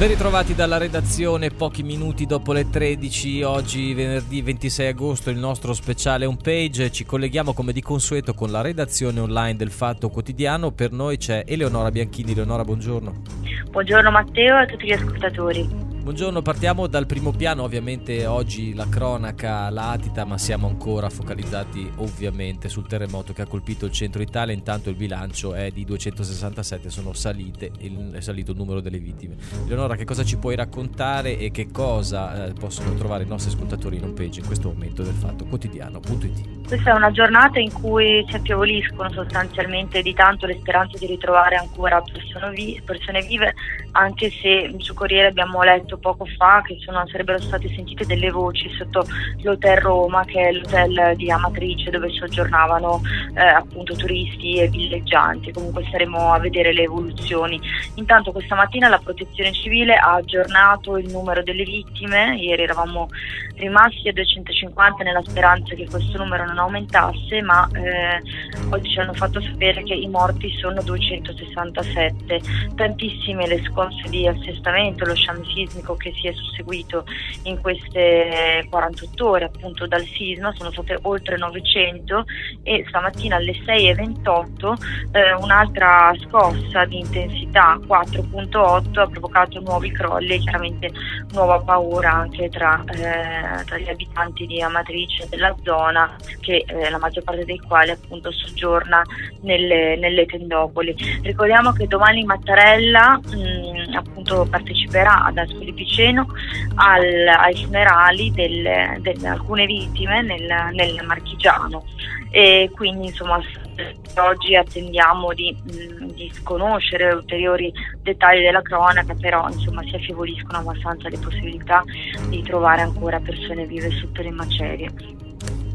Ben ritrovati dalla redazione, pochi minuti dopo le 13, oggi venerdì 26 agosto il nostro speciale homepage, ci colleghiamo come di consueto con la redazione online del Fatto Quotidiano, per noi c'è Eleonora Bianchini, Eleonora buongiorno. Buongiorno Matteo e a tutti gli ascoltatori. Buongiorno, partiamo dal primo piano, ovviamente oggi la cronaca latita, ma siamo ancora focalizzati ovviamente sul terremoto che ha colpito il centro Italia, intanto il bilancio è di 267, sono salite, il, è salito il numero delle vittime. Leonora, che cosa ci puoi raccontare e che cosa eh, possono trovare i nostri ascoltatori in homepage in questo momento del fatto quotidiano.it? Questa è una giornata in cui si affievoliscono sostanzialmente di tanto le speranze di ritrovare ancora persone, vi- persone vive, anche se su Corriere abbiamo letto poco fa che sono, sarebbero state sentite delle voci sotto l'Hotel Roma, che è l'hotel di Amatrice dove soggiornavano eh, appunto turisti e villeggianti. Comunque staremo a vedere le evoluzioni. Intanto questa mattina la protezione civile ha aggiornato il numero delle vittime, ieri eravamo rimasti a 250 nella speranza che questo numero non aumentasse, ma eh, oggi ci hanno fatto sapere che i morti sono 267. Tantissime le scosse di assestamento, lo sciame sismico che si è susseguito in queste 48 ore appunto dal sisma, sono state oltre 900 e stamattina alle 6.28 eh, un'altra scossa di intensità 4.8 ha provocato nuovi crolli e chiaramente nuova paura anche tra, eh, tra gli abitanti di Amatrice della zona che eh, la maggior parte dei quali appunto soggiorna nelle, nelle tendopoli. Ricordiamo che domani Mattarella mh, appunto parteciperà ad Ascoli Piceno al, ai funerali di alcune vittime nel, nel, Marchigiano e quindi insomma oggi attendiamo di, di conoscere ulteriori dettagli della cronaca però insomma si affievoliscono abbastanza le possibilità di trovare ancora persone vive sotto le macerie.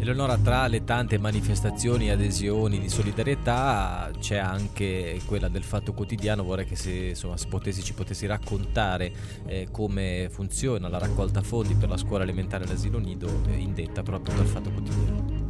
Eleonora, tra le tante manifestazioni e adesioni di solidarietà c'è anche quella del Fatto Quotidiano. Vorrei che se insomma, potessi, ci potessi raccontare eh, come funziona la raccolta fondi per la scuola elementare all'asilo nido eh, indetta proprio dal Fatto Quotidiano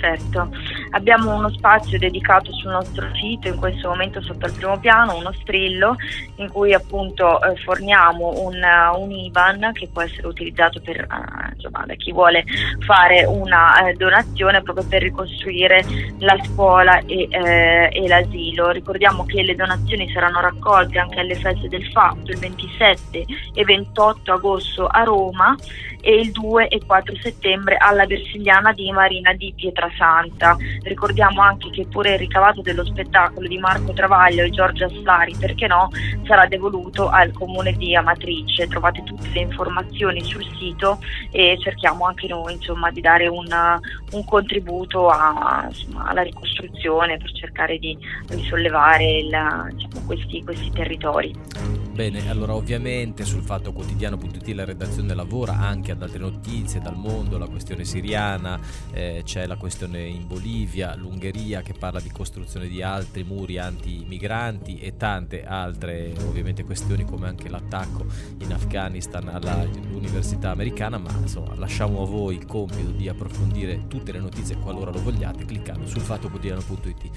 certo. Abbiamo uno spazio dedicato sul nostro sito, in questo momento sotto il primo piano, uno strillo in cui appunto eh, forniamo un, un, IBAN che può essere utilizzato per, eh, insomma, da chi vuole fare una eh, donazione proprio per ricostruire la scuola e, eh, e, l'asilo. Ricordiamo che le donazioni saranno raccolte anche alle feste del fatto il 27 e 28 agosto a Roma e il 2 e 4 settembre alla Versigliana di Marina di Pietrasanta. Ricordiamo anche che pure il ricavato dello spettacolo di Marco Travaglio e Giorgia Slari, perché no, sarà devoluto al comune di Amatrice. Trovate tutte le informazioni sul sito e cerchiamo anche noi insomma, di dare una, un contributo a, insomma, alla ricostruzione per cercare di risollevare il, diciamo, questi, questi territori. Bene, allora ovviamente sul fatto quotidiano.it la redazione lavora anche ad altre notizie dal mondo, la questione siriana, eh, c'è la questione in Bolivia, l'Ungheria che parla di costruzione di altri muri anti-migranti e tante altre ovviamente questioni come anche l'attacco in Afghanistan all'università americana, ma insomma lasciamo a voi il compito di approfondire tutte le notizie qualora lo vogliate cliccando sul fatto quotidiano.it.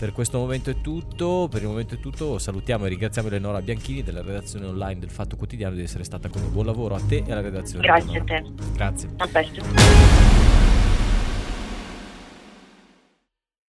Per questo momento è tutto, per il momento è tutto, salutiamo e ringraziamo Eleonora Bianchini della redazione online del Fatto Quotidiano di essere stata con noi. Buon lavoro a te e alla redazione. Grazie a te. Grazie. A presto.